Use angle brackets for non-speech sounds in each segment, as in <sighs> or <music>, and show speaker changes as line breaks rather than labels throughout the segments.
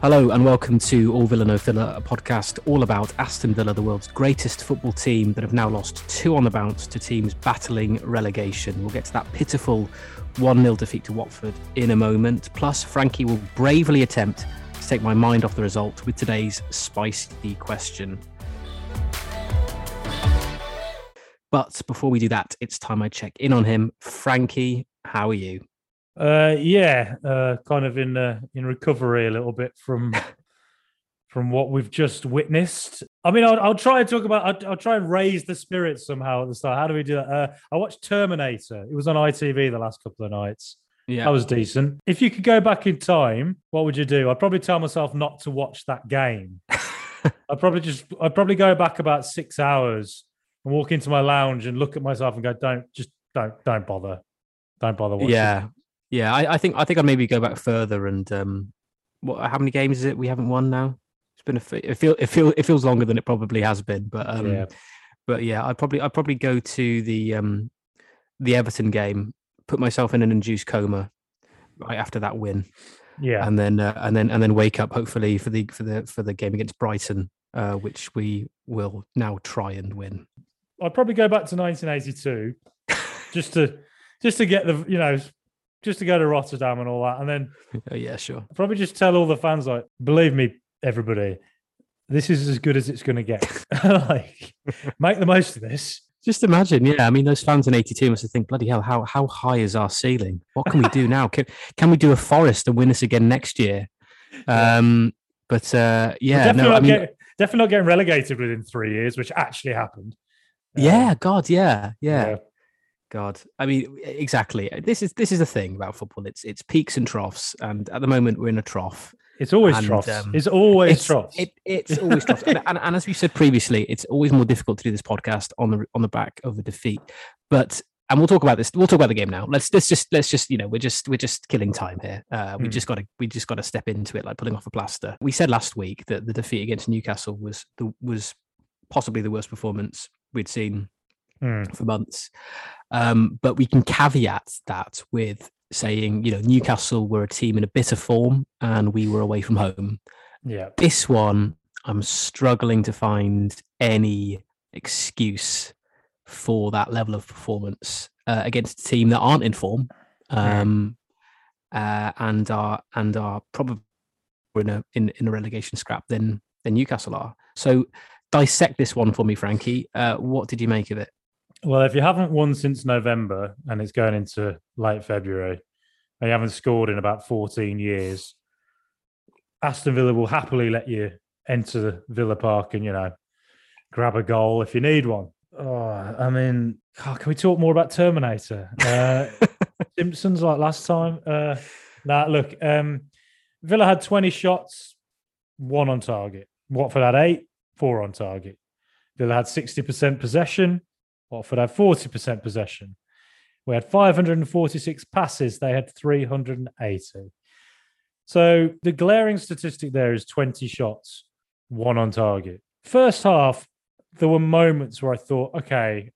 Hello and welcome to All Villa No Filler, a podcast all about Aston Villa, the world's greatest football team that have now lost two on the bounce to teams battling relegation. We'll get to that pitiful 1 0 defeat to Watford in a moment. Plus, Frankie will bravely attempt to take my mind off the result with today's spicy question. But before we do that, it's time I check in on him. Frankie, how are you?
Uh, yeah, uh, kind of in uh, in recovery a little bit from <laughs> from what we've just witnessed. I mean, I'll, I'll try and talk about. I'll, I'll, try and raise the spirits somehow at the start. How do we do that? Uh, I watched Terminator. It was on ITV the last couple of nights. Yeah, that was decent. If you could go back in time, what would you do? I'd probably tell myself not to watch that game. <laughs> I'd probably just. I'd probably go back about six hours and walk into my lounge and look at myself and go, "Don't just don't don't bother, don't bother." Watching.
Yeah, yeah. I, I, think I think I'd maybe go back further and um, what? How many games is it we haven't won now? It's been a it feel it feel it feels longer than it probably has been, but um, yeah. but yeah, I'd probably I'd probably go to the um the Everton game, put myself in an induced coma right after that win.
Yeah,
and then uh, and then and then wake up hopefully for the for the for the game against Brighton, uh, which we will now try and win.
I'd probably go back to 1982 just to just to get the you know just to go to Rotterdam and all that, and then
oh, <laughs> yeah, sure.
Probably just tell all the fans like, believe me, everybody, this is as good as it's going to get. <laughs> <laughs> like, make the most of this.
Just imagine, yeah. I mean, those fans in '82 must have think, bloody hell, how how high is our ceiling? What can we do now? Can can we do a Forest and win us again next year? Um, but uh, yeah,
no,
I mean,
get, definitely not getting relegated within three years, which actually happened.
Yeah, God, yeah, yeah, yeah. God, I mean, exactly. This is this is the thing about football. It's it's peaks and troughs, and at the moment we're in a trough.
It's always and, troughs. Um, it's always it's, troughs.
It, it's always troughs. and, and, and, as we said previously, it's always more difficult to do this podcast on the on the back of a defeat. But and we'll talk about this. We'll talk about the game now. Let's let's just let's just you know we're just we're just killing time here. Uh, we mm. just got to we just got to step into it like pulling off a plaster. We said last week that the defeat against Newcastle was the was possibly the worst performance we'd seen mm. for months. Um, but we can caveat that with saying, you know, Newcastle were a team in a bit of form and we were away from home.
Yeah.
This one, I'm struggling to find any excuse for that level of performance uh, against a team that aren't in form um, uh, and are and are probably in a in, in a relegation scrap than than Newcastle are. So dissect this one for me, Frankie. Uh, what did you make of it?
Well, if you haven't won since November and it's going into late February, and you haven't scored in about 14 years, Aston Villa will happily let you enter Villa Park and, you know, grab a goal if you need one. Oh, I mean, oh, can we talk more about Terminator? Uh, <laughs> Simpsons like last time? Uh, nah, look, um, Villa had 20 shots, one on target. Watford had eight, four on target. Villa had 60% possession, Watford had 40% possession. We had 546 passes, they had 380. So the glaring statistic there is 20 shots, one on target. First half, there were moments where I thought, okay,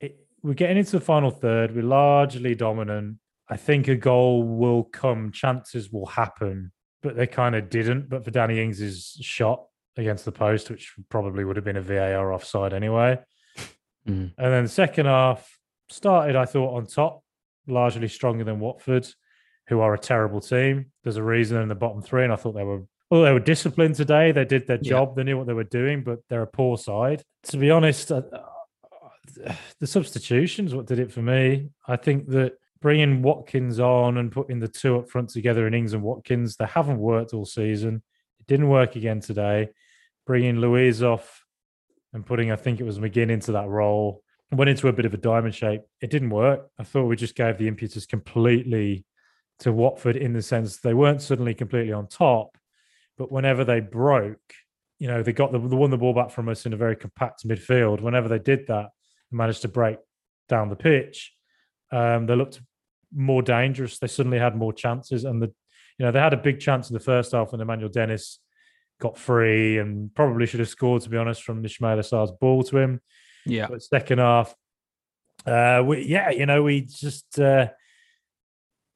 it, we're getting into the final third, we're largely dominant. I think a goal will come, chances will happen, but they kind of didn't. But for Danny Ings' shot against the post, which probably would have been a VAR offside anyway. Mm. And then the second half started, I thought, on top, largely stronger than Watford, who are a terrible team. There's a reason in the bottom three, and I thought they were well, they were disciplined today. They did their job. Yeah. They knew what they were doing, but they're a poor side. To be honest, uh, <sighs> the substitutions, what did it for me? I think that bringing Watkins on and putting the two up front together in Ings and Watkins, they haven't worked all season. It didn't work again today. Bringing Luiz off and putting, I think it was McGinn into that role. Went into a bit of a diamond shape. It didn't work. I thought we just gave the impetus completely to Watford in the sense they weren't suddenly completely on top, but whenever they broke, you know, they got the, won the ball back from us in a very compact midfield. Whenever they did that, they managed to break down the pitch. Um, they looked more dangerous. They suddenly had more chances, and the you know they had a big chance in the first half when Emmanuel Dennis got free and probably should have scored, to be honest, from Ismaila Sarr's ball to him.
Yeah.
But second half, uh, we, yeah, you know, we just, uh,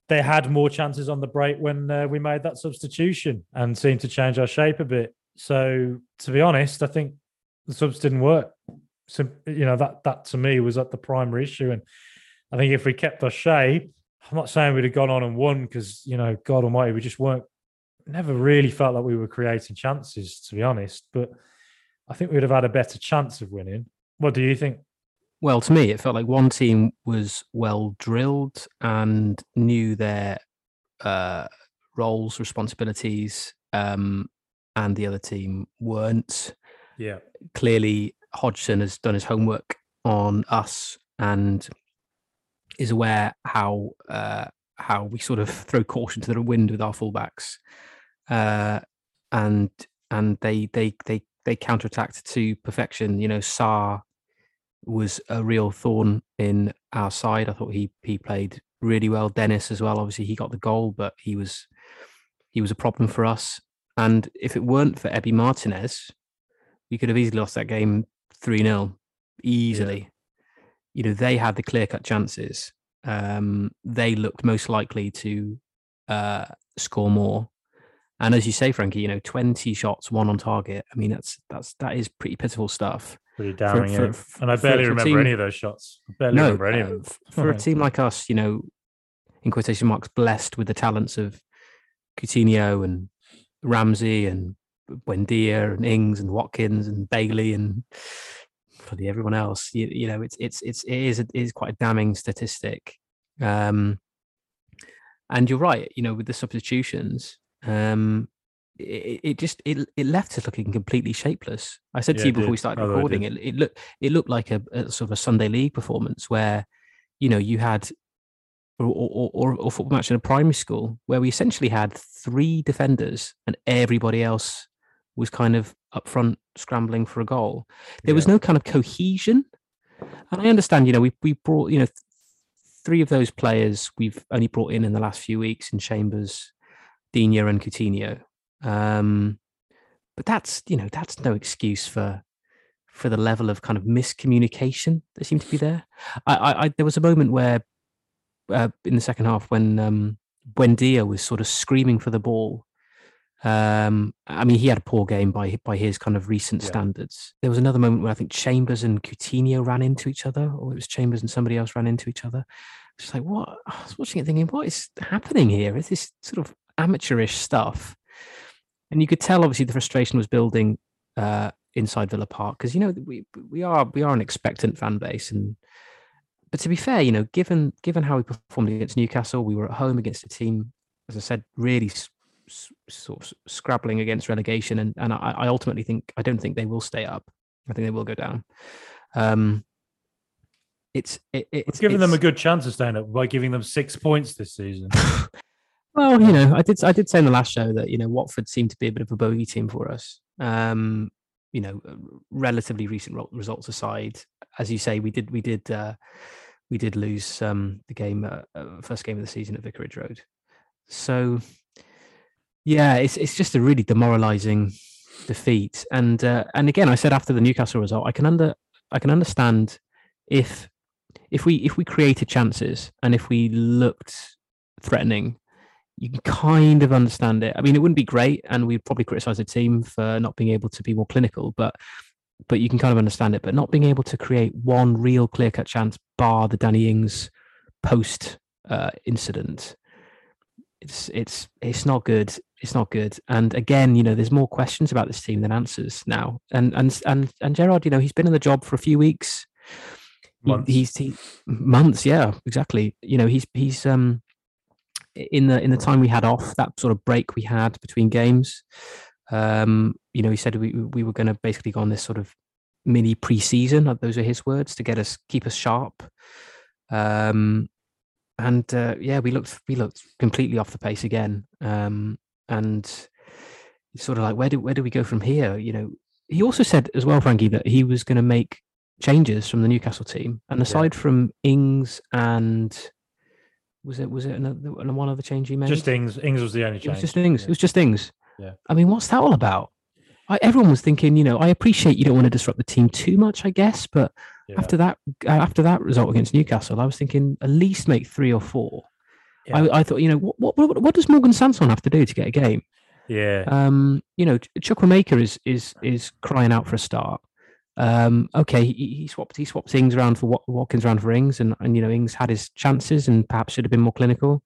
they had more chances on the break when uh, we made that substitution and seemed to change our shape a bit. So to be honest, I think the subs didn't work. So you know that that to me was at the primary issue, and I think if we kept our shape, I'm not saying we'd have gone on and won because you know God Almighty, we just weren't. Never really felt like we were creating chances, to be honest. But I think we'd have had a better chance of winning. What do you think?
Well, to me, it felt like one team was well drilled and knew their uh, roles, responsibilities, um, and the other team weren't.
Yeah.
Clearly, Hodgson has done his homework on us and is aware how uh, how we sort of <laughs> throw caution to the wind with our fullbacks, uh, and and they they they they counterattacked to perfection. You know, Sarr was a real thorn in our side. I thought he he played really well. Dennis as well. Obviously, he got the goal, but he was he was a problem for us. And if it weren't for Emi Martinez, we could have easily lost that game three 0 easily. Yeah. You know, they had the clear cut chances. Um, they looked most likely to uh, score more. And as you say, Frankie, you know, twenty shots, one on target. I mean, that's that's that is pretty pitiful stuff.
Pretty damning, for, for, and I barely remember team, any of those shots. I barely no, remember any uh, of them.
For a team like us, you know, in quotation marks, blessed with the talents of Coutinho and Ramsey and Buendia and Ings and Watkins and Bailey and probably everyone else. You, you know, it's it's it's it is, it is quite a damning statistic. Um, and you're right. You know, with the substitutions, um, it, it just it, it left us looking completely shapeless. I said yeah, to you before we started oh, recording, it, it looked it looked like a, a, sort of a Sunday league performance where, you know, you had or, or, or, or football match in a primary school where we essentially had three defenders and everybody else was kind of up front scrambling for a goal. There yeah. was no kind of cohesion. And I understand, you know, we we brought, you know, th- three of those players we've only brought in in the last few weeks in Chambers, Digne and Coutinho. Um, but that's you know that's no excuse for for the level of kind of miscommunication that seemed to be there. I, I, I there was a moment where uh, in the second half when um, Buendia was sort of screaming for the ball. Um, I mean, he had a poor game by by his kind of recent yeah. standards. There was another moment where I think Chambers and Coutinho ran into each other, or it was Chambers and somebody else ran into each other. Just like what I was watching it, thinking, what is happening here? Is this sort of amateurish stuff? and you could tell obviously the frustration was building uh, inside Villa Park because you know we we are we are an expectant fan base and but to be fair, you know, given given how we performed against Newcastle, we were at home against a team, as I said, really s- s- sort of scrabbling against relegation, and and I, I, ultimately think I don't think they will stay up. I think they will go down. Um, it's it, it's
giving them a good chance of staying up by giving them six points this season. <laughs>
Well, you know, I did I did say in the last show that you know Watford seemed to be a bit of a bogey team for us. Um, you know, relatively recent results aside, as you say, we did we did uh, we did lose um, the game uh, uh, first game of the season at Vicarage Road. So yeah, it's it's just a really demoralising defeat. And uh, and again, I said after the Newcastle result, I can under I can understand if if we if we created chances and if we looked threatening you can kind of understand it. I mean, it wouldn't be great, and we'd probably criticize the team for not being able to be more clinical, but but you can kind of understand it. But not being able to create one real clear cut chance, bar the Danny Ings post uh, incident, it's it's it's not good. It's not good. And again, you know, there's more questions about this team than answers now. And and and and Gerrard, you know, he's been in the job for a few weeks. Months. He, he's he, months, yeah, exactly. You know, he's he's um in the in the time we had off, that sort of break we had between games, um, you know, he said we we were going to basically go on this sort of mini pre-season. Those are his words to get us keep us sharp. Um, and uh, yeah, we looked we looked completely off the pace again. Um, and sort of like where do where do we go from here? You know, he also said as well, Frankie, that he was going to make changes from the Newcastle team. And aside yeah. from Ings and was it was it another one other change he made?
Just Ings. Ings was the only change.
It was just Ings. Yeah. It was just Ings.
Yeah. I
mean, what's that all about? I, everyone was thinking, you know, I appreciate you don't want to disrupt the team too much, I guess, but yeah. after that, uh, after that result against Newcastle, I was thinking at least make three or four.
Yeah.
I, I thought, you know, what, what what does Morgan Sanson have to do to get a game?
Yeah.
Um, you know, Chukwuemeka is is is crying out for a start. Um, okay, he, he swapped he swapped Ings around for Watkins around for Ings, and and you know Ings had his chances and perhaps should have been more clinical.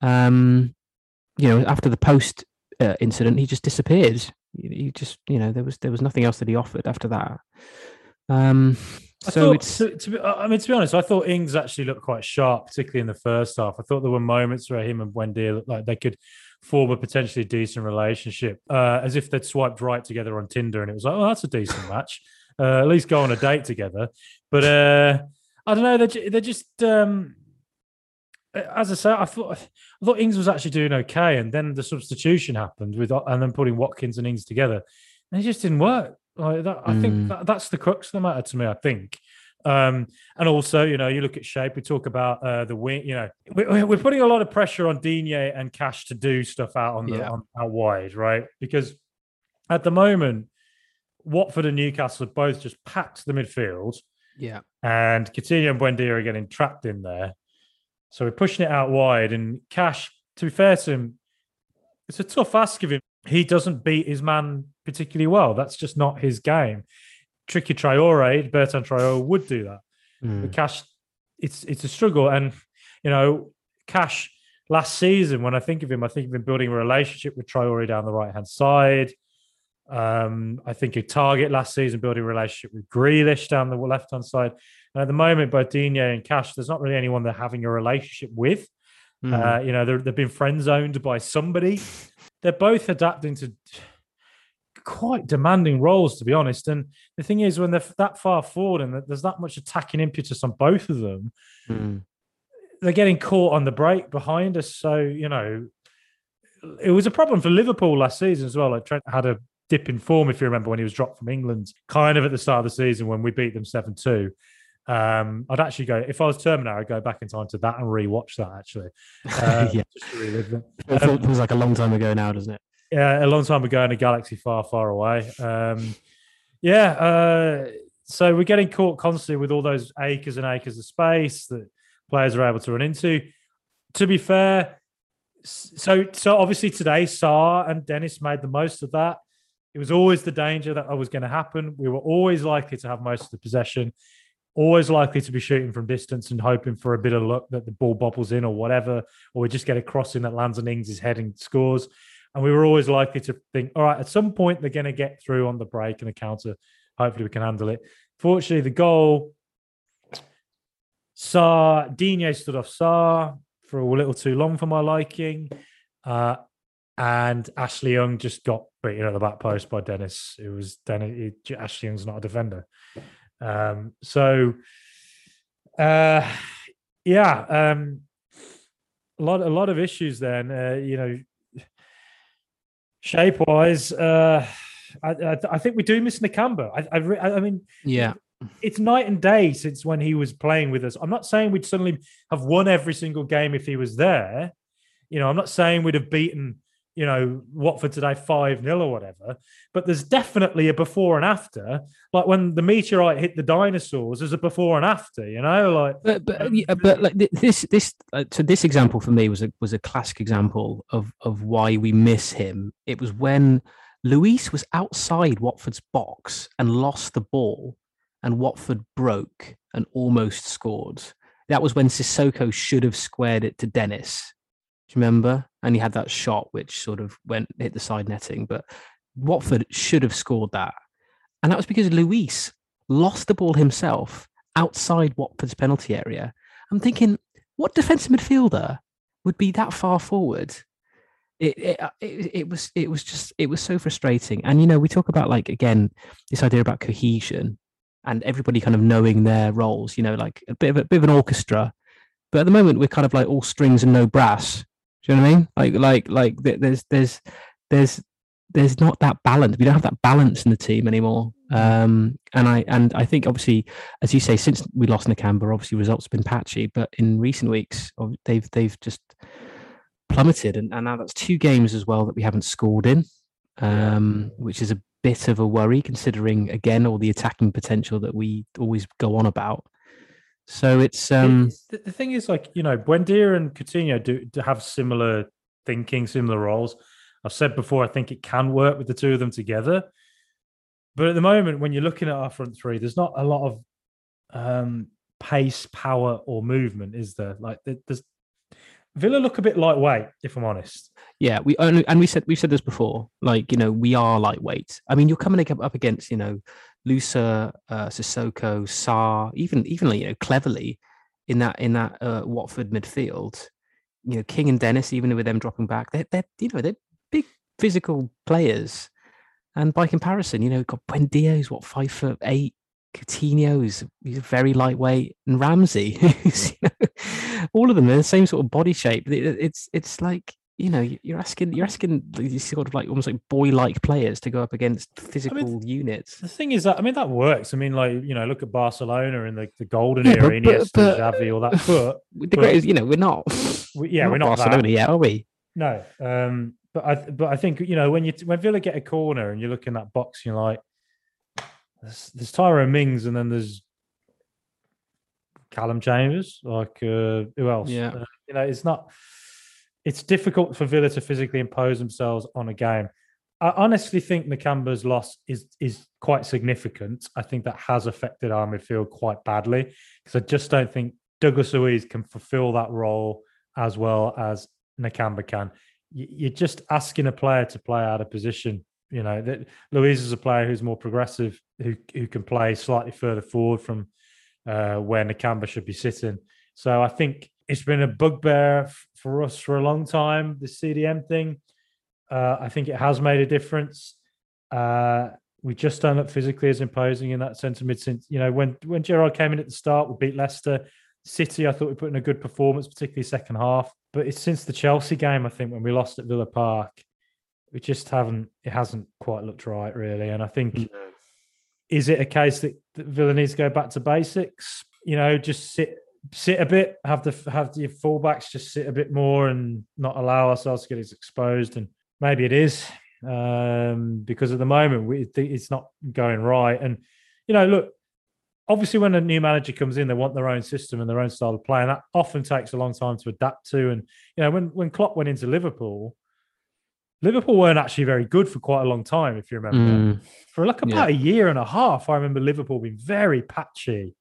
Um, you know, after the post uh, incident, he just disappeared. He, just you know there was there was nothing else that he offered after that. Um,
I
so
thought,
it's
to, to be, I mean, to be honest, I thought Ings actually looked quite sharp, particularly in the first half. I thought there were moments where him and Buendia looked like they could form a potentially decent relationship, uh, as if they'd swiped right together on Tinder, and it was like, oh, that's a decent match. Uh, at least go on a date together. But uh, I don't know. They're, they're just, um, as I say, I thought I thought Ings was actually doing okay, and then the substitution happened with, and then putting Watkins and Ings together, and it just didn't work. Like that, I think
Mm.
that, that's the crux of the matter to me. I think. Um, and also, you know, you look at shape. We talk about uh, the wing. You know, we, we're putting a lot of pressure on Digne and Cash to do stuff out on the
Yeah.
on, out wide, right? Because at the moment, Watford and Newcastle have both just packed the midfield,
yeah,
and Coutinho and Buendia are getting trapped in there. So we're pushing it out wide. And Cash, to be fair to him, it's a tough ask of him. He doesn't beat his man particularly well. That's just not his game. Tricky Traore, Bertrand Traore would do that.
Mm.
But Cash, it's it's a struggle. And you know, Cash last season, when I think of him, I think of him building a relationship with Traore down the right hand side. Um, I think a target last season building a relationship with Grealish down the left hand side. And at the moment, both Digne and Cash, there's not really anyone they're having a relationship with.
Mm.
Uh, you know, they've been friend zoned by somebody. They're both adapting to quite demanding roles, to be honest. And the thing is, when they're that far forward and there's that much attacking impetus on both of them,
Mm.
they're getting caught on the break behind us. So, you know, it was a problem for Liverpool last season as well. Like Trent had a dip in form, if you remember, when he was dropped from England, kind of at the start of the season when we beat them 7 2. Um, I'd actually go, if I was Terminator, I'd go back in time to that and rewatch that actually. <laughs> Uh,
yeah,
Just to relive it.
it feels- feels like a long time ago now, doesn't it?
Yeah, a long time ago in a galaxy far, far away. Um, yeah, uh, so we're getting caught constantly with all those acres and acres of space that players are able to run into. To be fair, so so obviously today, Sarr and Dennis made the most of that. It was always the danger that was going to happen. We were always likely to have most of the possession, always likely to be shooting from distance and hoping for a bit of luck that the ball bobbles in or whatever, or we just get a crossing that lands on Ings' head and scores. And we were always likely to think, all right, at some point they're going to get through on the break and the counter. Hopefully we can handle it. Fortunately, the goal, Sarr, Digne stood off Sarr for a little too long for my liking. Uh, and Ashley Young just got beaten at the back post by Dennis. It was Dennis. It, Ashley Young's not a defender. Um, so, uh, yeah, um, a lot, a lot of issues Then uh, you know, shape wise, uh, I, I, I think we do miss Nakamba. I, I, re- I mean,
Yeah,
it's night and day since when he was playing with us. I'm not saying we'd suddenly have won every single game if he was there. You know, I'm not saying we'd have beaten, you know, Watford today 5 0 or whatever, but there's definitely a before and after. Like when the meteorite hit the dinosaurs, there's a before and after, you know, like
but but yeah, but like thi- this this uh, so this example for me was a was a classic example of of why we miss him. It was when Luiz was outside Watford's box and lost the ball, and Watford broke and almost scored. That was when Sissoko should have squared it to Dennis. Do you remember? And he had that shot which sort of went hit the side netting, but Watford should have scored that. And that was because Luiz lost the ball himself outside Watford's penalty area. I'm thinking, what defensive midfielder would be that far forward? It, it, uh, it, it was it was just it was so frustrating. And you know, we talk about like again this idea about cohesion and everybody kind of knowing their roles. You know, like a bit of a bit of an orchestra. But at the moment, we're kind of like all strings and no brass. You know what I mean? Like like like there's there's there's there's not that balance. We don't have that balance in the team anymore. Um, and I and I think obviously, as you say, since we lost Nakamba, obviously results have been patchy. But in recent weeks, they've they've just plummeted, and, and now that's two games as well that we haven't scored in, um, which is a bit of a worry considering again all the attacking potential that we always go on about. So it's um
the, the thing is like you know Buendia and Coutinho do, do have similar thinking, similar roles. I've said before, I think it can work with the two of them together. But at the moment, when you're looking at our front three, there's not a lot of um, pace, power, or movement, is there? Like there's Villa look a bit lightweight, if I'm honest.
Yeah, we only and we said we've said this before. Like you know, we are lightweight. I mean, you're coming up against you know, Louza, uh, Sissoko, Sarr, even even you know, Cleverley in that in that uh, Watford midfield. You know, King and Dennis, even with them dropping back, they're, they're you know they're big physical players. And by comparison, you know, got Buendia, who's what five foot eight, Coutinho, who's, he's very lightweight, and Ramsey, <laughs> who's, you know, all of them are the same sort of body shape. It, it's it's like you know you're asking you're asking these sort of like almost like boy like players to go up against physical I mean, units.
The thing is that I mean that works. I mean like you know look at Barcelona in the, the golden yeah, era, but, Iniesta, but, Xavi, all that. But <laughs>
the greatest, you know, we're not.
We, yeah,
we're
not,
we're not Barcelona
that.
yet, are we?
No, um, but I but I think you know when you when Villa get a corner and you look in that box, you're like, there's, there's Tyrone Mings and then there's Callum Chambers. Like uh, who else?
Yeah,
uh, you know, it's not. It's difficult for Villa to physically impose themselves on a game. I honestly think Nakamba's loss is is quite significant. I think that has affected our midfield quite badly because I just don't think Douglas Luiz can fulfill that role as well as Nakamba can. You're just asking a player to play out of position. You know that Luiz is a player who's more progressive, who who can play slightly further forward from uh, where Nakamba should be sitting. So I think it's been a bugbear for us for a long time. The CDM thing, uh, I think it has made a difference. Uh, we just don't look physically as imposing in that centre mid. Since you know when when Gerrard came in at the start, we beat Leicester City. I thought we put in a good performance, particularly second half. But it's since the Chelsea game, I think, when we lost at Villa Park, we just haven't. It hasn't quite looked right, really. And I think, no. is it a case that, that Villa needs to go back to basics? You know, just sit sit a bit, have the have the fullbacks just sit a bit more and not allow ourselves to get as exposed. And maybe it is um, because at the moment we, it's not going right. And you know, look, obviously when a new manager comes in, they want their own system and their own style of play, and that often takes a long time to adapt to. And you know, when when Klopp went into Liverpool, Liverpool weren't actually very good for quite a long time, if you remember. Mm. For like about yeah. a year and a half, I remember Liverpool being very patchy.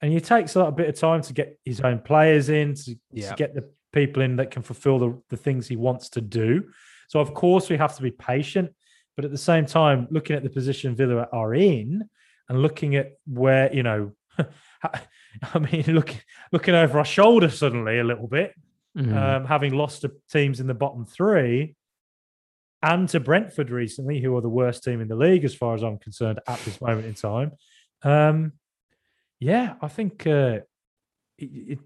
And it takes a bit of time to get his own players in, to, yeah. to get the people in that can fulfill the, the things he wants to do. So, of course, we have to be patient. But at the same time, looking at the position Villa are in and looking at where, you know, <laughs> I mean, looking looking over our shoulder suddenly a little bit, mm-hmm. um, having lost to teams in the bottom three, and to Brentford recently, who are the worst team in the league as far as I'm concerned at this moment in time. Um, yeah, I think uh, it, it,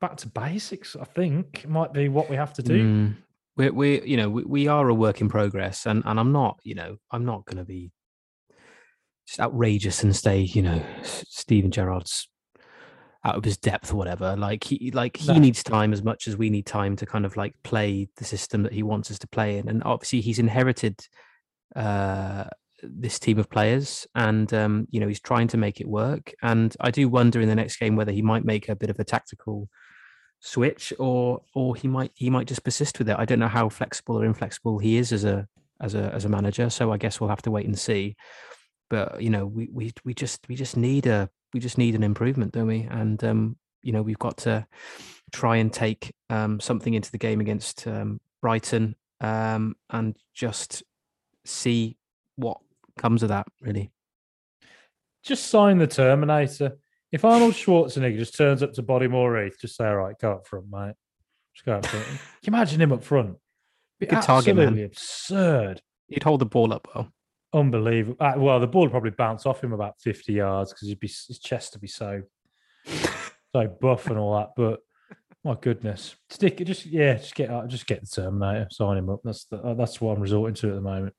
back to basics. I think might be what we have to do. Mm.
We, we, you know, we, we are a work in progress, and and I'm not, you know, I'm not going to be just outrageous and say, you know, Steven Gerrard's out of his depth or whatever. Like he like he no. needs time as much as we need time to kind of like play the system that he wants us to play in. And obviously he's inherited uh this team of players and um you know he's trying to make it work and i do wonder in the next game whether he might make a bit of a tactical switch or or he might he might just persist with it i don't know how flexible or inflexible he is as a as a as a manager so i guess we'll have to wait and see but you know we we we just we just need a we just need an improvement, don't we? And um, you know we've got to try and take um, something into the game against um, Brighton um, and just see what comes of that. Really,
just sign the Terminator. If Arnold Schwarzenegger just turns up to Bodymoor Heath, just say, "All right, go up front, mate." Just go up front. Can you imagine him up front?
Good target, man.
absurd.
He'd hold the ball up well.
Unbelievable. Uh, well, the ball would probably bounce off him about 50 yards because he'd be his chest to be so so buff and all that. But my goodness, stick it. just yeah, just get uh, just get the Terminator, sign him up. That's the, uh, that's what I'm resorting to at the moment.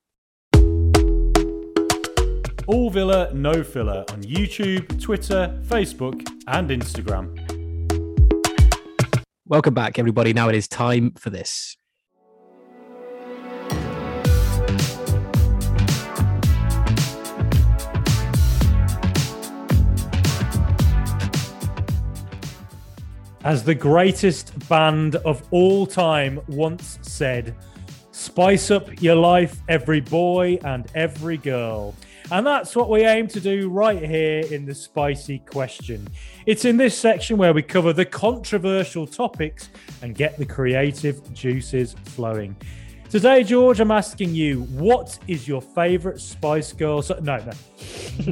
All Villa, no filler on YouTube, Twitter, Facebook, and Instagram.
Welcome back, everybody. Now it is time for this.
As the greatest band of all time once said, spice up your life, every boy and every girl. And that's what we aim to do right here in the spicy question. It's in this section where we cover the controversial topics and get the creative juices flowing. Today, George, I'm asking you, what is your favorite Spice Girls? No, no.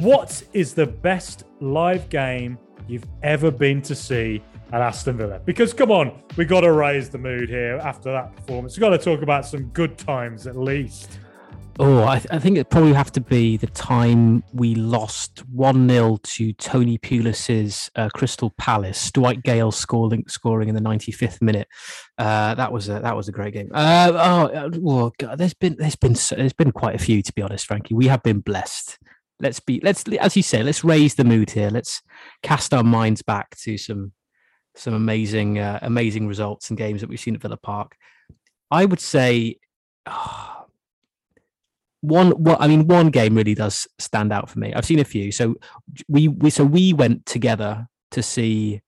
<laughs> what is the best live game you've ever been to see at Aston Villa? Because come on, we got to raise the mood here after that performance. We've got to talk about some good times at least.
Oh, I, th- I, think it probably have to be the time we lost 1 0 to Tony Pulis's uh, Crystal Palace. Dwight Gayle scoring, scoring in the 95th minute. Uh, that was a that was a great game. Uh, oh, uh, oh God, there's been there's been there's been quite a few to be honest, Frankie. We have been blessed. Let's be let's as you say, let's raise the mood here. Let's cast our minds back to some some amazing uh, amazing results and games that we've seen at Villa Park. I would say. Oh, <sighs> one well i mean one game really does stand out for me. I've seen a few. So we we so we went together to see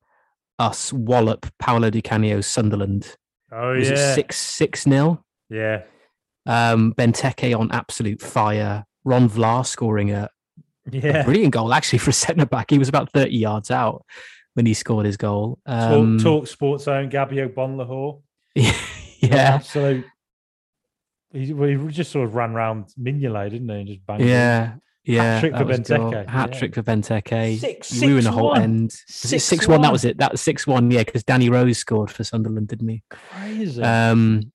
us wallop paolo di canio's sunderland.
Oh
was
yeah.
it six six nil?
Yeah.
Um benteke on absolute fire. Ron Vlaar scoring a,
yeah.
a brilliant goal actually for a centre back he was about 30 yards out when he scored his goal um,
talk, talk sports own Gabby Agbonlahor <laughs>
yeah
absolute he, well, he just sort of ran around Mignolet, didn't he? And just banged.
Yeah, yeah.
Hat trick for Benteke.
Hat
yeah.
trick for Benteke.
Six,
we were in the whole
one.
end.
Six,
Six one. That was it. That was six one. Yeah, because Danny Rose scored for Sunderland, didn't he?
Crazy.
Um,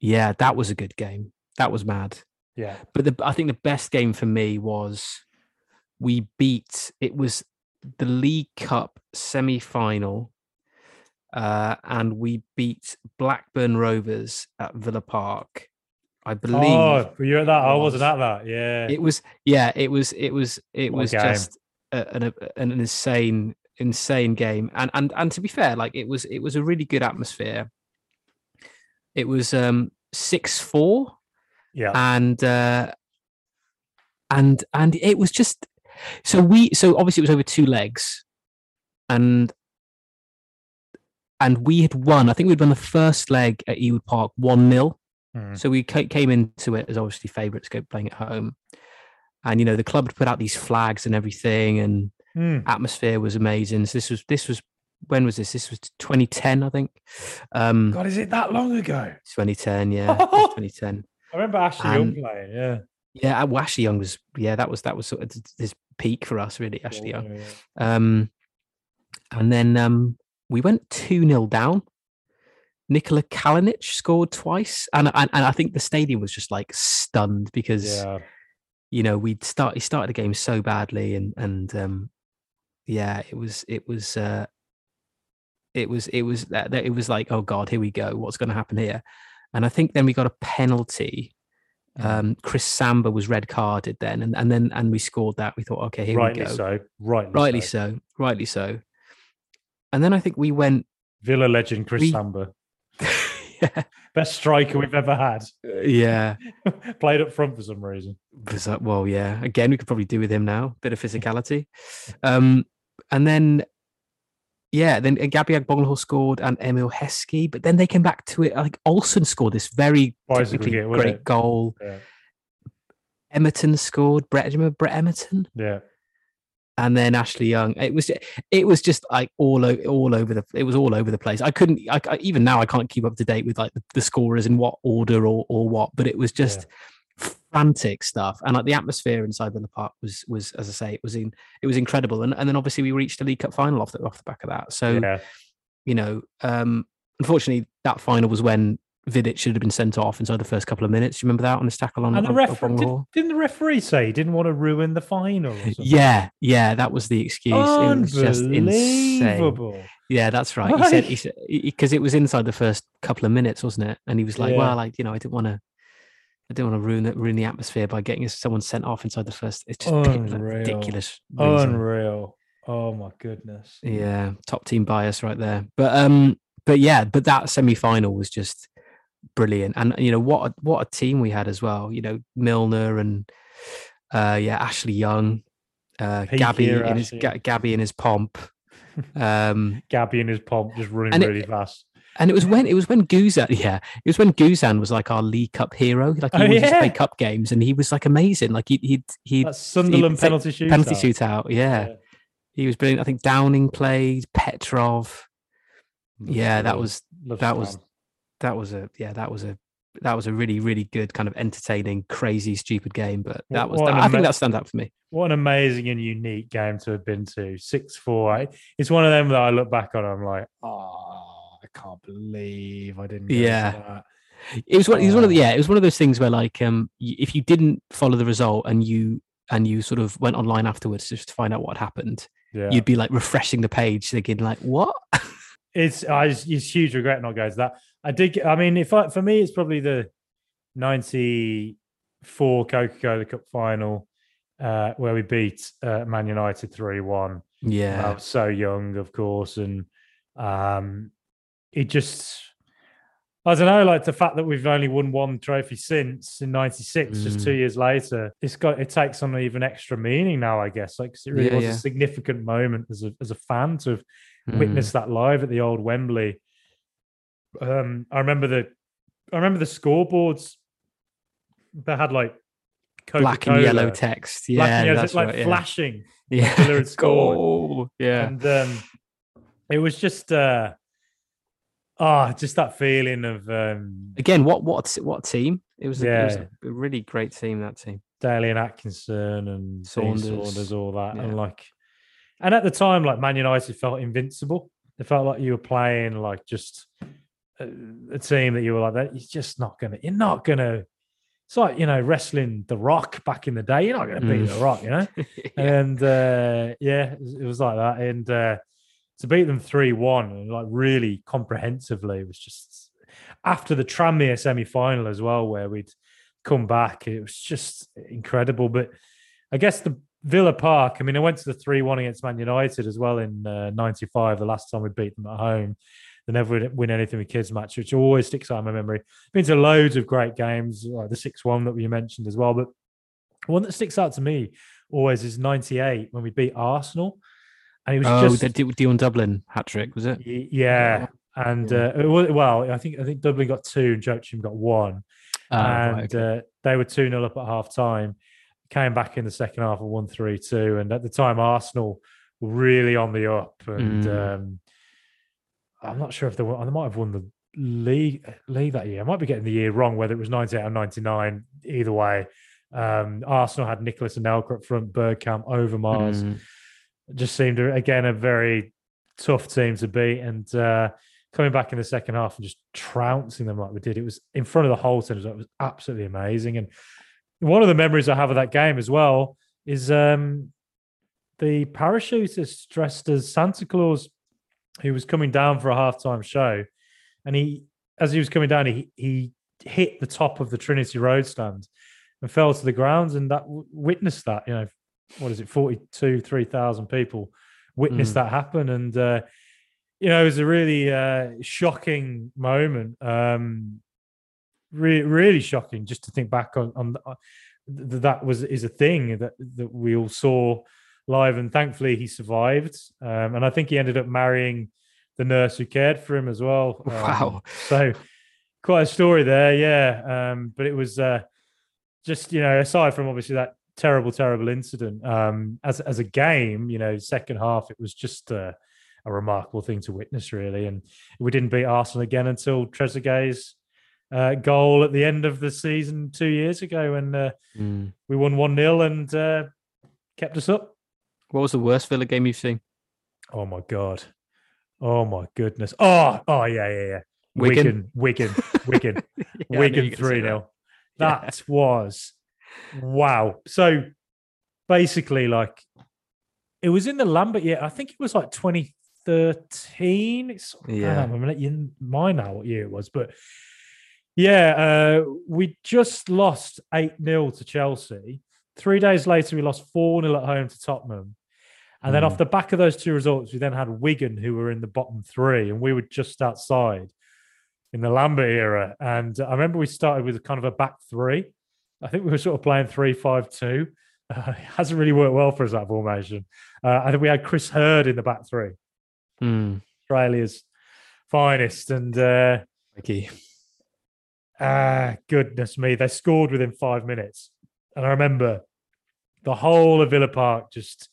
yeah, that was a good game. That was mad.
yeah.
But the, I think the best game for me was we beat. It was the League Cup semi final. Uh, and we beat Blackburn Rovers at Villa Park. I believe.
Oh, were you at that? I
was.
wasn't at that. Yeah.
it was yeah it was it was it
What
was just a, an, a, an insane insane game and and and to be fair like it was it was a really good atmosphere it was um 6-4
yeah.
and uh and and it was just so we so obviously it was over two legs and and we had won i think we'd won the first leg at ewood park 1-0
Mm.
so we came into it as obviously favourites go playing at home, and you know the club had put out these flags and everything, and
Mm.
atmosphere was amazing. So this was this was when was this? This was 2010, I think. Um,
God, is it that long ago?
2010, yeah, <laughs> 2010.
I remember Ashley Young playing. Yeah.
Yeah, well, Ashley Young was yeah that was that was sort of his peak for us really. Ashley Young.
Yeah, yeah.
Um, and then um, we went 2 0 down. Nikola Kalinic scored twice. And, and, and I think the stadium was just like stunned because, you know, we'd start, he started the game so badly. And, and um, yeah, it was, it was, uh, it was, it was, that, that- it was like, oh God, here we go. What's going to happen here? And I think then we got a penalty. Um, Chris Samba was red carded then. And, and then, and we scored that. We thought, okay, here
Rightly
we go.
so. Rightly,
rightly
so.
so rightly so and then i think we went
Villa legend Chris
We-
Samba. <laughs>
yeah,
Best striker we've ever had.
yeah <laughs>
Played up front for some reason.
was that- well yeah again we could probably do with him now bit of physicality <laughs> um and then yeah then uh, Gabby Agbonlahor scored and Emile Heskey but then they came back to it like Olsson scored this very
Bicycle
technically
hit, wasn't
great
it?
goal
Yeah.
Emerton scored Brett do you remember Brett Emerton
Yeah.
and then Ashley Young. It was it was just like all o- all over the it was all over the place. I couldn't I, I- even now I can't keep up to date with like the, the scorers in what order or or what, but it was just frantic stuff. And like the atmosphere inside the Park was was as I say it was in it was incredible. And and then obviously we reached the League Cup final off the off the back of that. So
yeah.
you know, um, unfortunately that final was when Vidic should have been sent off inside the first couple of minutes. Do you remember that on his tackle on,
And the referee
on
did, didn't the referee say he didn't want to ruin the final?
Yeah, yeah, that was the excuse. It was just insane.
Unbelievable.
Yeah, that's right. He said he said because it was inside the first couple of minutes, wasn't it? And he was like,
Yeah.
"Well, like you know, I didn't want to, I didn't want to ruin the, ruin the atmosphere by getting someone sent off inside the first. It's just
Unreal.
ridiculous. reason.
Unreal. Oh my goodness.
Yeah, top team bias right there. But um, but yeah, but that semi final was just brilliant, and you know what a, what a team we had as well. You know Milner and uh, yeah Ashley Young, uh,
Peak
Gabby
era
in his
Ashley Young.
Gabby in his pomp. <laughs> Um,
Gabby in his pomp just running
And it-
really fast.
And it was when it was when Guzan, <laughs> yeah, it was when Guzan was like our League Cup hero. Like he
Oh,
always used to play cup games, and he was like amazing. Like he he he
Sunderland penalty shootout.
penalty shootout. Yeah.
Yeah.
he was brilliant. I think Downing played Petrov. Yeah, that was
Love
that was- that was a yeah that was a that was a really really good kind of entertaining crazy stupid game. But that was
What an
I think
ama-
that stands out for me.
what an amazing and unique game to have been to. Six four. It's one of them that I look back on. I'm like, oh, I can't believe I didn't.
Yeah.
That.
It was one. It was one of the,
Oh.
yeah. It was one of those things where like um, if you didn't follow the result and you and you sort of went online afterwards just to find out what happened,
Yeah.
you'd be like refreshing the page, thinking like, "What?" <laughs>
it's I it's, huge regret not going to that. I did. I mean, if I, for me, it's probably the '94 Coca Cola Cup final uh, where we beat uh, Man United three one. I
yeah,
was so young, of course, and um, it just. I don't know, like the fact that we've only won one trophy since in '96, just
Mm.
two years later, it's got it takes on even extra meaning now, I guess. Like 'cause it really
Yeah,
was
yeah.
a significant moment as a as a fan to have
Mm.
witnessed that live at the old Wembley. Um, I remember the I remember the scoreboards. that had like
black and yellow
Coca-Cola,
text. Yeah,
and yellow,
that's
like
right.
Flashing.
yeah.
Had <laughs> scored.
Goal. Yeah.
And um, it was just uh ah, just that feeling of um
Again, what what what team? It was, a, it was
Yeah.
a really great team. That team.
Daly and Atkinson and Saunders,
Saunders.
All that.
Yeah.
And like and at the time, like Man United felt invincible. It felt like you were playing like just a, a team that you were like that. You're just not gonna. You're not gonna. It's like you know wrestling the Rock back in the day. You're not gonna beat
Mm.
the Rock, you know. <laughs>
yeah.
and uh, yeah, it was, it was like that. And uh, to beat them three one and like really comprehensively was just after the Tranmere semi final as well, where we'd come back. It was just incredible. But I guess the Villa Park. I mean, I went to the three one against Man United as well in uh, '95, the last time we beat them at home. They never win anything with kids match, which always sticks out in my memory. Been to loads of great games, like the six one that we mentioned as well. But one that sticks out to me always is '98 when we beat Arsenal, and it was
Oh,
just
the D- Dion Dublin hat trick was it?
Y- Yeah, and
Yeah.
uh, it well, I think I think Dublin got two and Joachim got one,
Oh,
and
right, okay.
uh, they were two 0 up at half time. Came back in the second half and won three two, and at the time Arsenal were really on the up, and
Mm.
um, I'm not sure if they won, they might have won the league league that year. I might be getting the year wrong, whether it was 98 or 99. Either way, um, Arsenal had Nicolas Anelka up front, Bergkamp, Overmars
Mm.
Just seemed again a very tough team to beat. And uh coming back in the second half and just trouncing them like we did it was in front of the whole team it was absolutely amazing. And one of the memories i have of that game as well is um the parachutist dressed as santa claus who was coming down for a halftime show. And he as he was coming down he he hit the top of the trinity road stand and fell to the ground. And that witnessed that you know what is it 42 3000 people witnessed
Mm.
that happen. And uh you know it was a really uh shocking moment. Um really really shocking just to think back on on uh, that was is a thing that that we all saw live. And thankfully he survived. Um and i think he ended up marrying the nurse who cared for him as well. <laughs> Um,
Wow.
so quite a story there. Yeah. Um but it was uh just you know aside from obviously that terrible terrible incident um as as a game you know second half it was just uh, a remarkable thing to witness really and we didn't beat arsenal again until trezeguet's uh, goal at the end of the season two years ago when uh,
Mm.
we won 1-0 and uh, kept us up
What was the worst Villa game you've seen?
oh my god oh my goodness oh oh yeah yeah yeah
Wigan?
wigan wigan wigan <laughs>
Yeah, I knew you
Wigan
were gonna
3
that. Yeah.
That was wow. So basically, like it was in the Lambert year. I think it was like 2013. It's,
yeah.
I am let you mind now what year it was, but yeah, uh, we just lost 8 0 to Chelsea. Three days later, we lost 4 0 at home to Tottenham. And then
Mm.
off the back of those two results, we then had Wigan, who were in the bottom three, and we were just outside in the Lambert era. And I remember we started with kind of a back three. I think we were sort of playing three five two. Uh, <laughs> it hasn't really worked well for us that formation. Uh, I think we had Chris Herd in the back three.
Mm.
Australia's finest. And uh, ah, goodness me, they scored within five minutes. And I remember the whole of Villa Park just,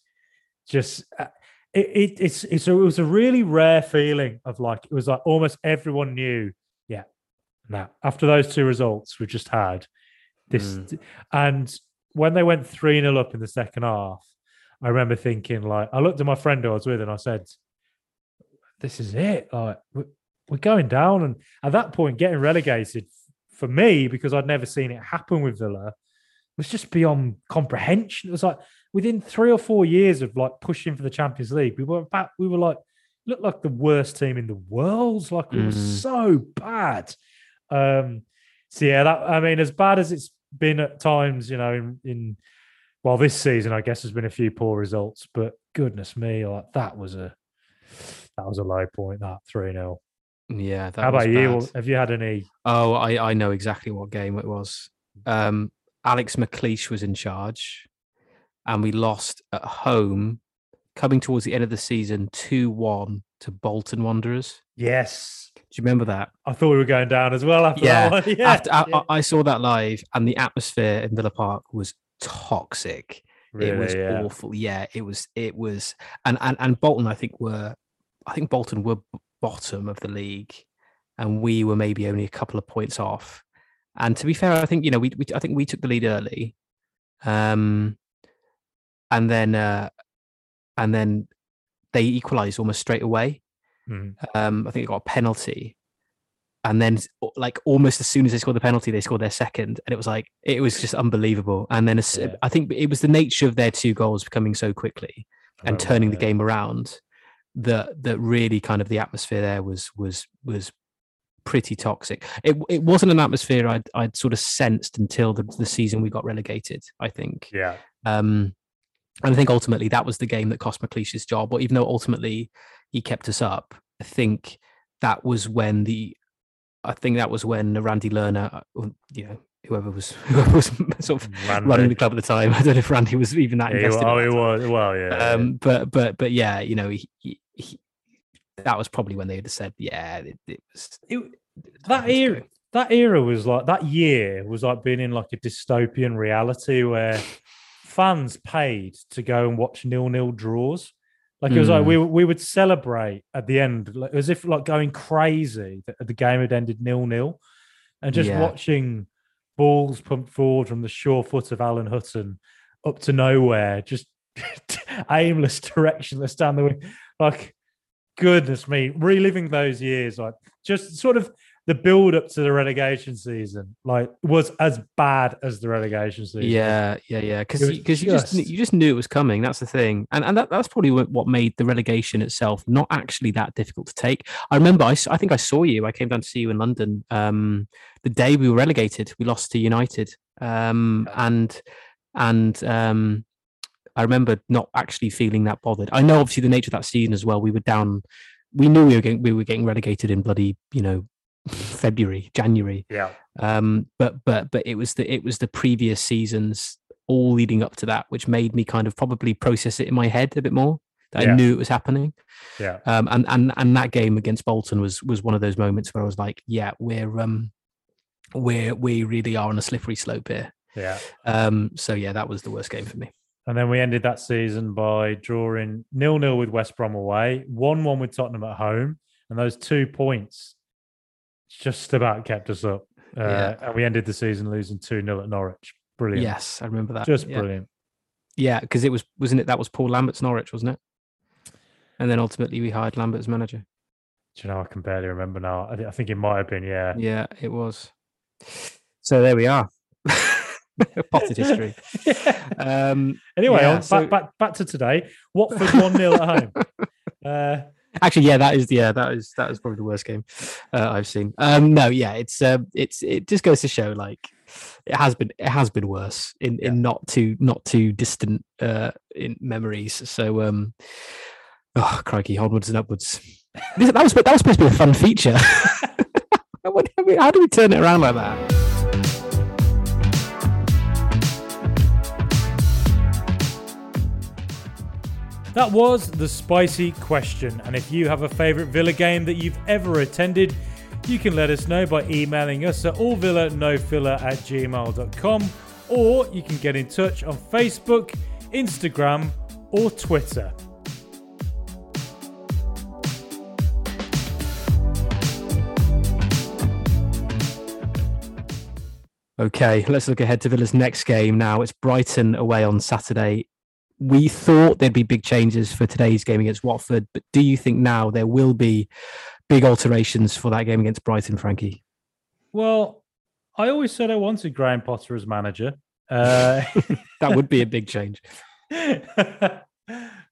just. Uh, it, it, it's it's a, it was a really rare feeling of like it was like almost everyone knew yeah now after those two results we just had this and when they went 3 0 up in the second half I remember thinking like I looked at my friend who I was with and I said this is it like we're, we're going down and at that point getting relegated for me because I'd never seen it happen with Villa was just beyond comprehension it was like within three or four years of like pushing for the Champions League, we were back, we were like looked like the worst team in the world. Like we
Mm.
so bad. Um, so yeah, that I mean, as bad as it's been at times, you know, in, in well, this season I guess there's been a few poor results, but goodness me, like that was a that was a low point. That three 0
Yeah. That
How about you? Have you had any?
Oh, I, I know exactly what game it was. Um, Alex McLeish was in charge, and we lost at home, coming towards the end of the season, 2 1 to Bolton Wanderers.
Yes,
Do you remember that?
I thought we were going down as well after
Yeah,
that one. <laughs> Yeah,
After, I,
yeah.
I saw that live, and the atmosphere in Villa Park was toxic.
Really,
it was
yeah.
awful. Yeah, it was. It was, and and and Bolton, I think were, I think Bolton were bottom of the league, and we were maybe only a couple of points off. And to be fair, I think you know we, we I think we took the lead early, um, and then uh, and then they equalised almost straight away.
Mm.
Um, I think they got a penalty, and then like almost as soon as they scored the penalty, they scored their second, and it was like it was just unbelievable. And then as,
Yeah.
I think it was the nature of their two goals coming so quickly and
Oh,
turning the game around that that really kind of the atmosphere there was was was pretty toxic. It it wasn't an atmosphere I'd I'd sort of sensed until the, the season we got relegated. I think.
Yeah,
Um, and I think ultimately that was the game that cost McLeish's job. But even though ultimately he kept us up, I think that was when the, I think that was when Randy Lerner, uh, you know, whoever was <laughs> whoever was sort of
Randy.
running the club at the time. <laughs> I don't know if Randy was even that
Yeah,
invested.
oh,
that
he was. Well, yeah. yeah.
Um, but but but yeah, you know, he, he, he, that was probably when they had said, yeah, it, it was
It- that era, that era was like that year was like being in like a dystopian reality where <laughs> fans paid to go and watch nil nil draws. Like it was like
Mm.
we we would celebrate at the end, like, as if like going crazy that the game had ended nil nil, and just
Yeah.
watching balls pumped forward from the sure foot of Alan Hutton up to nowhere, just <laughs> aimless directionless down the wing. Like, goodness me, reliving those years, like just sort of the build up to the relegation season, like was as bad as the relegation season.
Yeah, yeah, yeah. Because because you just you just knew it was coming. That's the thing, and and that, that's probably what, made the relegation itself not actually that difficult to take. I remember I, I think I saw you. I came down to see you in London. Um, the day we were relegated, we lost to United. Um, and and um, I remember not actually feeling that bothered. I know obviously the nature of that season as well. We were down. We knew we were getting we were getting relegated in bloody you know February, January
Yeah.
um but but but it was the it was the previous seasons all leading up to that which made me kind of probably process it in my head a bit more that
Yeah.
i knew it was happening
Yeah.
um and and and that game against bolton was was one of those moments where i was like yeah we're um we're we really are on a slippery slope here
Yeah.
um so yeah that was the worst game for me
And then we ended that season by drawing nil nil with West Brom away, one one with Tottenham at home, and those two points just about kept us up. Uh,
Yeah.
And we ended the season losing two 0 at Norwich. Brilliant.
yes i remember that
Just
yeah.
brilliant.
yeah because it was wasn't it that was paul lambert's norwich wasn't it and then ultimately we hired lambert as manager
Do you know? I can barely remember now. I, thi- I think it might have been. Yeah.
Yeah, it was. So there we are. <laughs> Potted history.
Yeah. <laughs>
Um,
Anyway,
yeah,
on,
so-
back, back back to today. Watford one 0 at home. <laughs> Uh,
actually, yeah, that is yeah, that is that is probably the worst game uh, I've seen. Um, no, yeah, it's um, it's it just goes to show like it has been it has been worse in
Yeah.
in not too not too distant uh in memories. So um, oh crikey, onwards and upwards. That was that was supposed to be a fun feature. <laughs> I mean, How do we turn it around like that?
That was the spicy question. And if you have a favourite Villa game that you've ever attended, you can let us know by emailing us at allvillanofiller at gmail.com or you can get in touch on Facebook, Instagram, or Twitter.
Okay, let's look ahead to Villa's next game now. It's Brighton away on Saturday. We thought there'd be big changes for today's game against Watford, but do you think now there will be big alterations for that game against Brighton, Frankie?
Well, I always said I wanted Graham Potter as manager. Uh, <laughs>
that would be a big change. <laughs>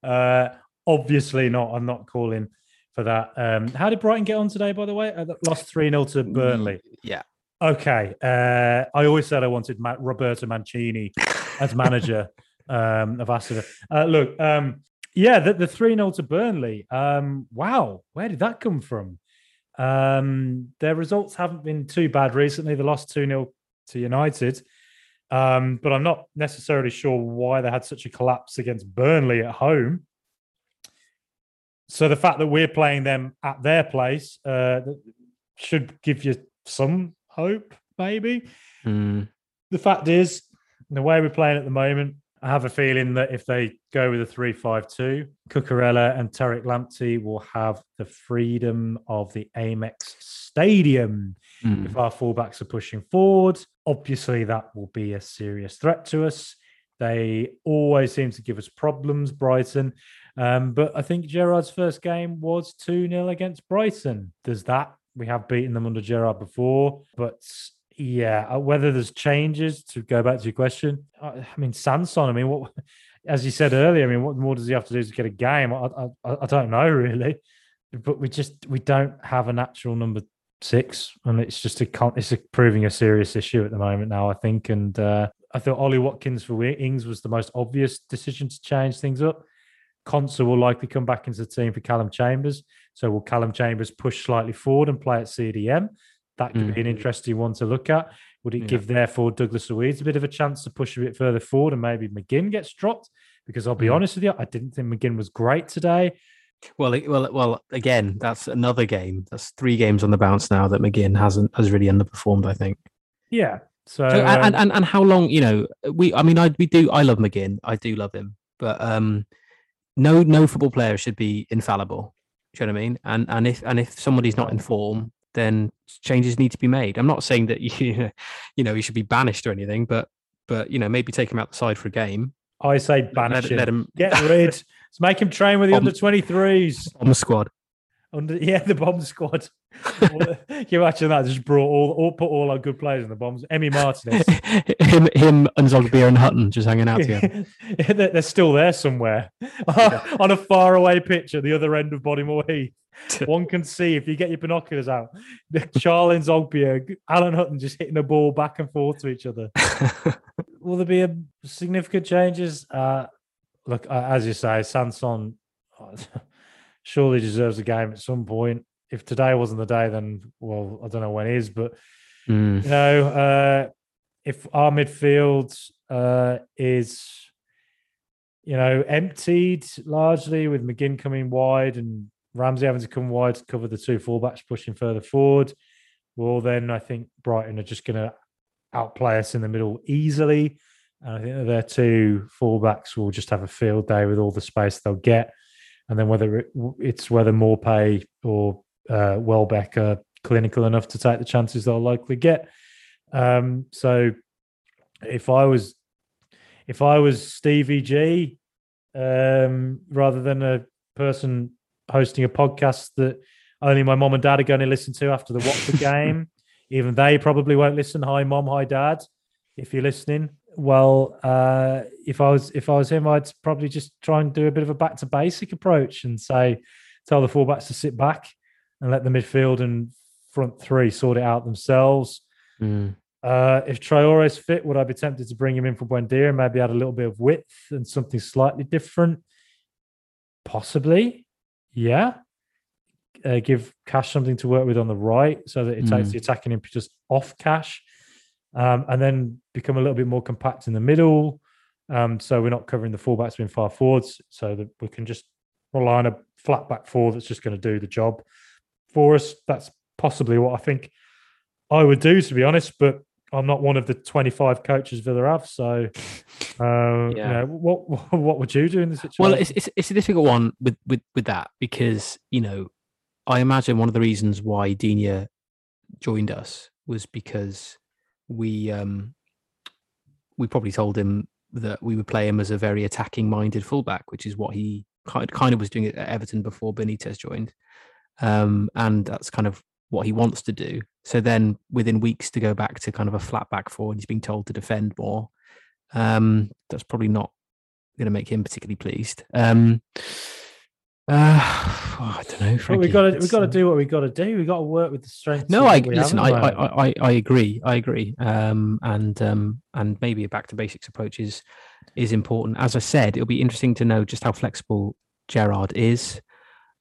uh, obviously not. I'm not calling for that. Um, how did Brighton get on today, by the way? Uh, lost 3 0 to Burnley.
Yeah.
Okay. Uh, I always said I wanted Ma- Roberto Mancini as manager <laughs> um, of Aston. Uh, look, um, yeah, the, the 3 0 to Burnley. Um, wow. Where did that come from? Um, their results haven't been too bad recently. They lost 2 0 to United. Um, but I'm not necessarily sure why they had such a collapse against Burnley at home. So the fact that we're playing them at their place uh, should give you some hope, maybe.
Mm.
The fact is, the way we're playing at the moment, I have a feeling that if they go with a 3 5 2, Cucurella and Tariq Lamptey will have the freedom of the Amex Stadium. Mm. If our fullbacks are pushing forward, obviously that will be a serious threat to us. They always seem to give us problems, Brighton. Um, but I think Gerrard's first game was 2 0 against Brighton. Does that we have beaten them under Gerard before, but yeah, uh, whether there's changes to go back to your question. I, mean, Sanson. I mean, what as you said earlier. I mean, what more does he have to do to get a game? I, I, I don't know really, but we just we don't have a natural number six, and it's just a it's a, proving a serious issue at the moment now. I think, and uh, I thought Ollie Watkins for Ings was the most obvious decision to change things up. Konsa will likely come back into the team for Calum Chambers. So will Calum Chambers push slightly forward and play at CDM? That could mm. be an interesting one to look at. Would it yeah. give therefore Douglas Luiz a bit of a chance to push a bit further forward and maybe McGinn gets dropped? Because I'll be mm. honest with you, I didn't think McGinn was great today.
Well, well, well. Again, that's another game. That's three games on the bounce now that McGinn hasn't has really underperformed. I think.
Yeah. So,
so and, um, and and how long? You know, we. I mean, I we do. I love McGinn. I do love him, but um, no no football player should be infallible. Do you know what I mean? And and if and if somebody's not in form, then changes need to be made. I'm not saying that <laughs> you you know he should be banished or anything, but but you know maybe take him out the side for a game.
I say banish let, him. Let him get rid. <laughs> Let's make him train with the under 23s.
On the squad.
Under <laughs> yeah, the bomb squad. <laughs> You imagine that? Just brought all, all put all our good players in the bombs. Emi Martinez, <laughs>
him, him, and Zogbia and Hutton just hanging out together.
they're, still there somewhere yeah. on a faraway pitch at the other end of Bodymoor Heath. One can see if you get your binoculars out. Charlie Zogbia, Alan Hutton just hitting the ball back and forth to each other. Will there be a significant changes? Uh, look, uh, as you say, Sanson surely deserves a game at some point. If today wasn't the day, then well, I don't know when is, but mm. you know, uh, if our midfield uh, is you know emptied largely with McGinn coming wide and Ramsey having to come wide to cover the two fullbacks pushing further forward, well, then I think Brighton are just going to outplay us in the middle easily. And I think that their two fullbacks will just have a field day with all the space they'll get and then whether it, it's whether Maupay or uh, Welbeck are clinical enough to take the chances they'll likely get. Um, so if I was if I was Stevie G, um, rather than a person hosting a podcast that only my mom and dad are going to listen to after the Watford <laughs> game, even they probably won't listen. Hi, mom. Hi, dad. If you're listening, well, uh, if I was if I was him, I'd probably just try and do a bit of a back to basic approach and say, tell the fullbacks to sit back and let the midfield and front three sort it out themselves. Mm. Uh, if Traore's fit, would I be tempted to bring him in for Buendia and maybe add a little bit of width and something slightly different? Possibly, yeah. Uh, give Cash something to work with on the right so that it mm. takes the attacking impetus off Cash um, and then become a little bit more compact in the middle. Um, so we're not covering the fullbacks being far forwards, so that we can just rely on a flat back four that's just going to do the job for us. That's possibly what I think I would do, to be honest. But I'm not one of the 25 coaches Villa have. So, <laughs> uh, yeah. You know, what <laughs> what would you do in this situation?
Well, it's, it's, it's a difficult one with with with that because you know, I imagine one of the reasons why Digne joined us was because we um we probably told him that we would play him as a very attacking minded fullback, which is what he kind kind of was doing at Everton before Benitez joined. Um, and that's kind of what he wants to do. So then within weeks to go back to kind of a flat back four and he's being told to defend more. Um, that's probably not going to make him particularly pleased. Um, uh, <sighs> oh, I don't know.
Well, we got to we got to do what we got to do. We got to work with the strengths.
No, I listen. I, I, I I agree. I agree. Um, and um, and maybe a back to basics approach is is important. As I said, it'll be interesting to know just how flexible Gerrard is.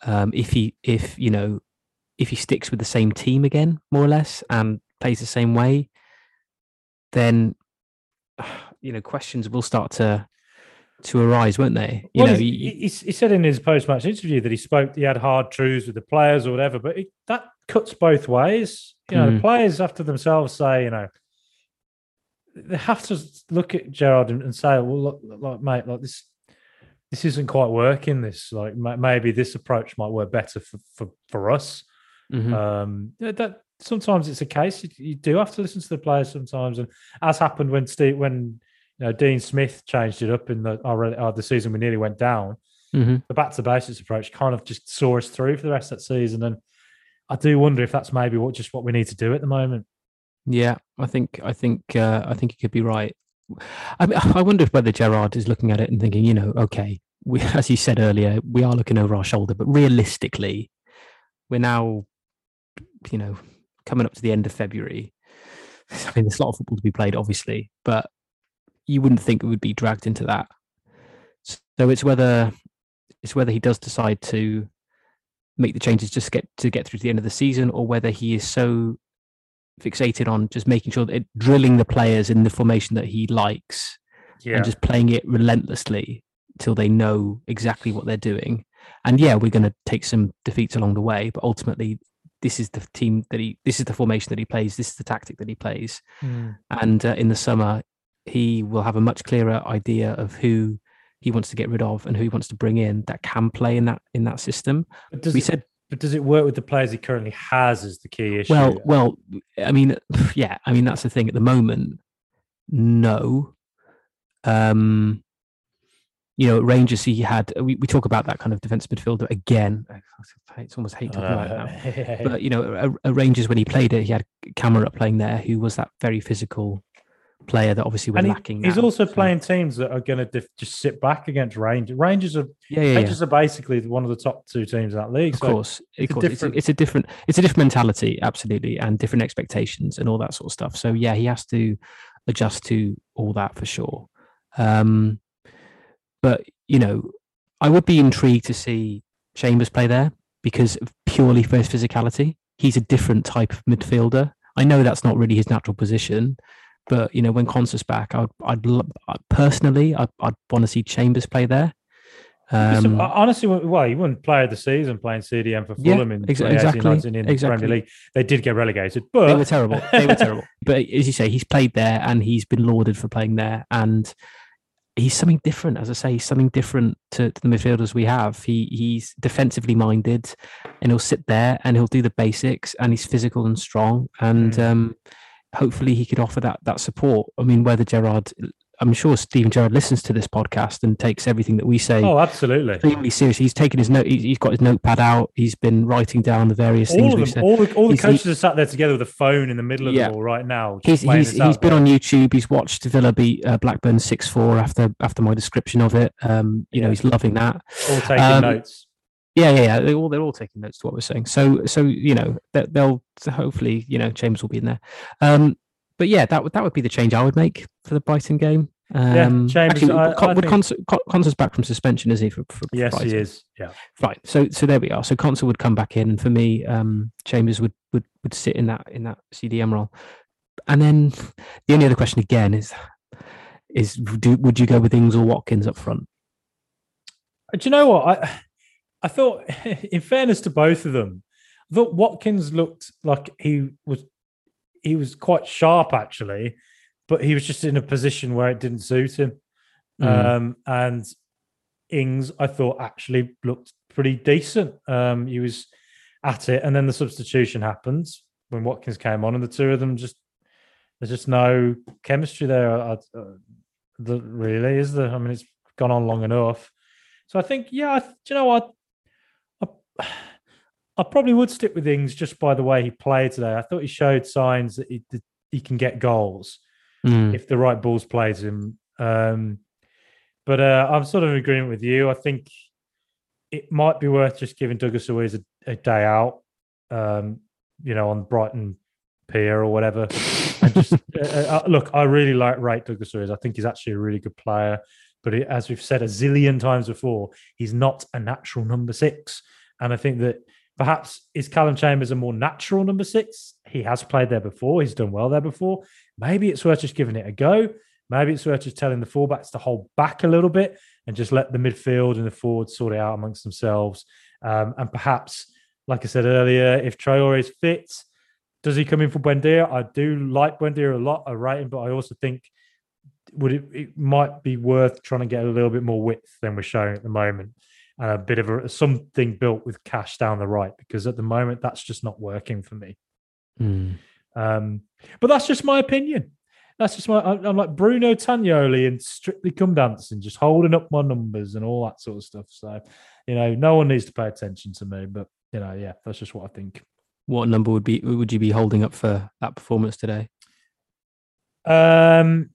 Um, if he if you know if he sticks with the same team again, more or less, and plays the same way, then <sighs> you know questions will start to to arise, weren't they? You
well, know, he, he, he, said in his post match interview that he spoke, he had hard truths with the players or whatever, but it, that cuts both ways. You know, mm. the players after themselves say, you know, they have to look at Gerrard and, and say, well, look, like mate, like this, this isn't quite working. This like maybe this approach might work better for for, for us. Mm-hmm. Um, that sometimes it's a case you, you, do have to listen to the players sometimes, and as happened when Steve when you know Dean Smith changed it up in the uh, the season we nearly went down. Mm-hmm. The back to basics approach kind of just saw us through for the rest of that season, and I do wonder if that's maybe what just what we need to do at the moment.
Yeah, I think I think uh, I think you could be right. I mean, I wonder if whether Gerrard is looking at it and thinking, you know, okay, we, <laughs> as you said earlier, we are looking over our shoulder, but realistically, we're now you know, coming up to the end of February. <laughs> I mean, there's a lot of football to be played, obviously, but you wouldn't think it would be dragged into that. So it's whether it's whether he does decide to make the changes just get to get through to the end of the season, or whether he is so fixated on just making sure that it, drilling the players in the formation that he likes yeah. and just playing it relentlessly till they know exactly what they're doing. And yeah, we're going to take some defeats along the way, but ultimately this is the team that he this is the formation that he plays this is the tactic that he plays mm. and uh, in the summer he will have a much clearer idea of who he wants to get rid of and who he wants to bring in that can play in that in that system.
We it, said but does it work with the players he currently has is the key issue?
Well well i mean <sighs> yeah i mean that's the thing. At the moment no. Um you know, Rangers, he had, we, we talk about that kind of defensive midfielder again. It's almost hate talking uh, about it now. <laughs> But, you know, a, a Rangers, when he played it, he had Kamara playing there, who was that very physical player that obviously we're lacking.
He's now, also so. playing teams that are going to dif- just sit back against Rangers. Rangers are yeah, yeah, Rangers yeah. are basically one of the top two teams in that league.
Of so course, it's, of course. A different... It's, a, it's, a, different it's a different mentality, absolutely, and different expectations and all that sort of stuff. So yeah, he has to adjust to all that for sure. Um, but you know, I would be intrigued to see Chambers play there because purely for his physicality. He's a different type of midfielder. I know that's not really his natural position, but you know, when Konsa's back, I'd, I'd personally, I'd, I'd want to see Chambers play there.
Um, honestly, well, he wouldn't play the season playing CDM for Fulham yeah, in ex- exactly, in exactly. Premier League. They did get relegated, but
they were terrible. They were terrible. <laughs> But as you say, he's played there and he's been lauded for playing there. And he's something different. As I say, he's something different to, to, the midfielders we have. He he's defensively minded, and he'll sit there and he'll do the basics, and he's physical and strong, and mm. um, hopefully he could offer that that support. I mean, whether Gerrard, I'm sure Steven Gerrard listens to this podcast and takes everything that we say.
Oh, absolutely.
Extremely seriously. He's taken his note. He's got his notepad out. He's been writing down the various all things
we've
said.
All the, all the coaches he, are sat there together with a phone in the middle of yeah. it all right now.
He's he's, he's been on YouTube. He's watched Villa beat uh, Blackburn six four after after my description of it. Um, you yeah. know, he's loving that.
All taking um, notes.
Yeah, yeah, yeah. They all they're all taking notes to what we're saying. So so you know they'll hopefully you know Chambers will be in there. Um, but yeah, that would that would be the change I would make for the Brighton game. Um, yeah, Chambers. Actually, I, I would think... back from suspension, is he? For, for
yes, Brighton? he is. Yeah.
Right. So so there we are. So Konsa would come back in, and for me, um, Chambers would would would sit in that in that CDM role. And then the only other question again is, is do, would you go with Ings or Watkins up front?
Do you know what I? I thought, <laughs> in fairness to both of them, I thought Watkins looked like he was he was quite sharp actually, but he was just in a position where it didn't suit him. Mm. Um, and Ings, I thought actually looked pretty decent. Um, he was at it, and then the substitution happens when Watkins came on, and the two of them just there's just no chemistry there. Uh, the, really, is there? I mean, it's gone on long enough. So I think, yeah, I, you know what? I, probably would stick with Ings just by the way he played today. I thought he showed signs that he, that he can get goals mm. if the right balls plays him. Um, but uh, I'm sort of in agreement with you. I think it might be worth just giving Douglas Luiz a, a day out, um, you know, on Brighton Pier or whatever. and just <laughs> uh, uh, uh, look, I really like rate Douglas Luiz. I think he's actually a really good player. But as we've said a zillion times before, he's not a natural number six. And I think that perhaps is Calum Chambers a more natural number six? He has played there before. He's done well there before. Maybe it's worth just giving it a go. Maybe it's worth just telling the fullbacks to hold back a little bit and just let the midfield and the forwards sort it out amongst themselves. Um, and perhaps, like I said earlier, if Traore is fit, does he come in for Buendia? I do like Buendia a lot. I rate him, but I also think would it, it might be worth trying to get a little bit more width than we're showing at the moment and a bit of a something built with cash down the right because at the moment that's just not working for me.
Mm.
Um, but that's just my opinion. That's just my. I'm like Bruno Tonioli and Strictly Come Dancing, just holding up my numbers and all that sort of stuff. So, you know, no one needs to pay attention to me. But you know, yeah, that's just what I think.
What number would be would you be holding up for that performance today?
Um,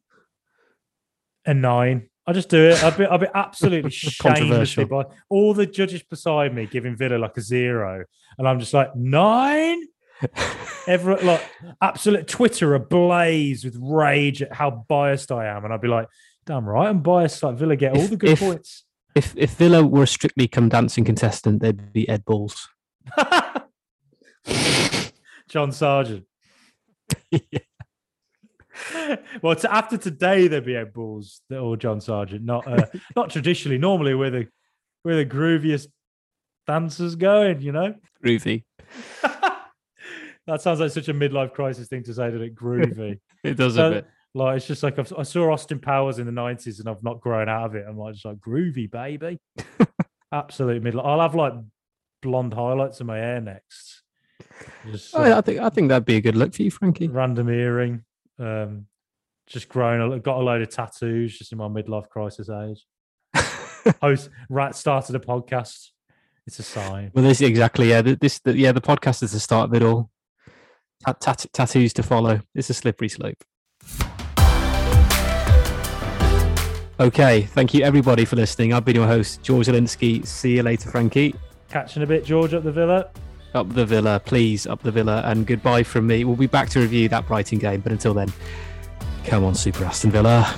a nine. I just do it. I'd be, I'd be absolutely <laughs> shamelessly by all the judges beside me giving Villa like a zero, and I'm just like nine. Ever <laughs> like absolute Twitter ablaze with rage at how biased I am, and I'd be like, "Damn right, I'm biased." Like Villa get all the good
if,
points.
If if Villa were a strictly come dancing contestant, they'd be Ed Balls. <laughs>
John Sergeant. yeah. <laughs> well, to, after today, there'd be Ed Balls or John Sergeant. Not uh, <laughs> not traditionally. Normally, we're the we're the grooviest dancers going. You know,
groovy. <laughs>
that sounds like such a midlife crisis thing to say that it groovy.
it does so, a bit.
Like it's just like I've, i saw Austin Powers in the nineties, and I've not grown out of it. I'm like just like groovy, baby. Absolute midlife. I'll have like blonde highlights in my hair next.
Just, uh, I think I think that'd be a good look for you, Frankie.
Random earring. Um, just grown, got a load of tattoos just in my midlife crisis age. <laughs> Host, right, started a podcast. It's a sign.
Well, this exactly, yeah. This, the, yeah, the podcast is the start of it all. Tat- tattoos to follow. It's a slippery slope. Okay, thank you everybody for listening. I've been your host, George Zielinski. See you later, Frankie.
Catching a bit, George, at the villa.
Up the villa, please, up the villa, and goodbye from me. We'll be back to review that Brighton game, but until then, come on, Super Aston Villa.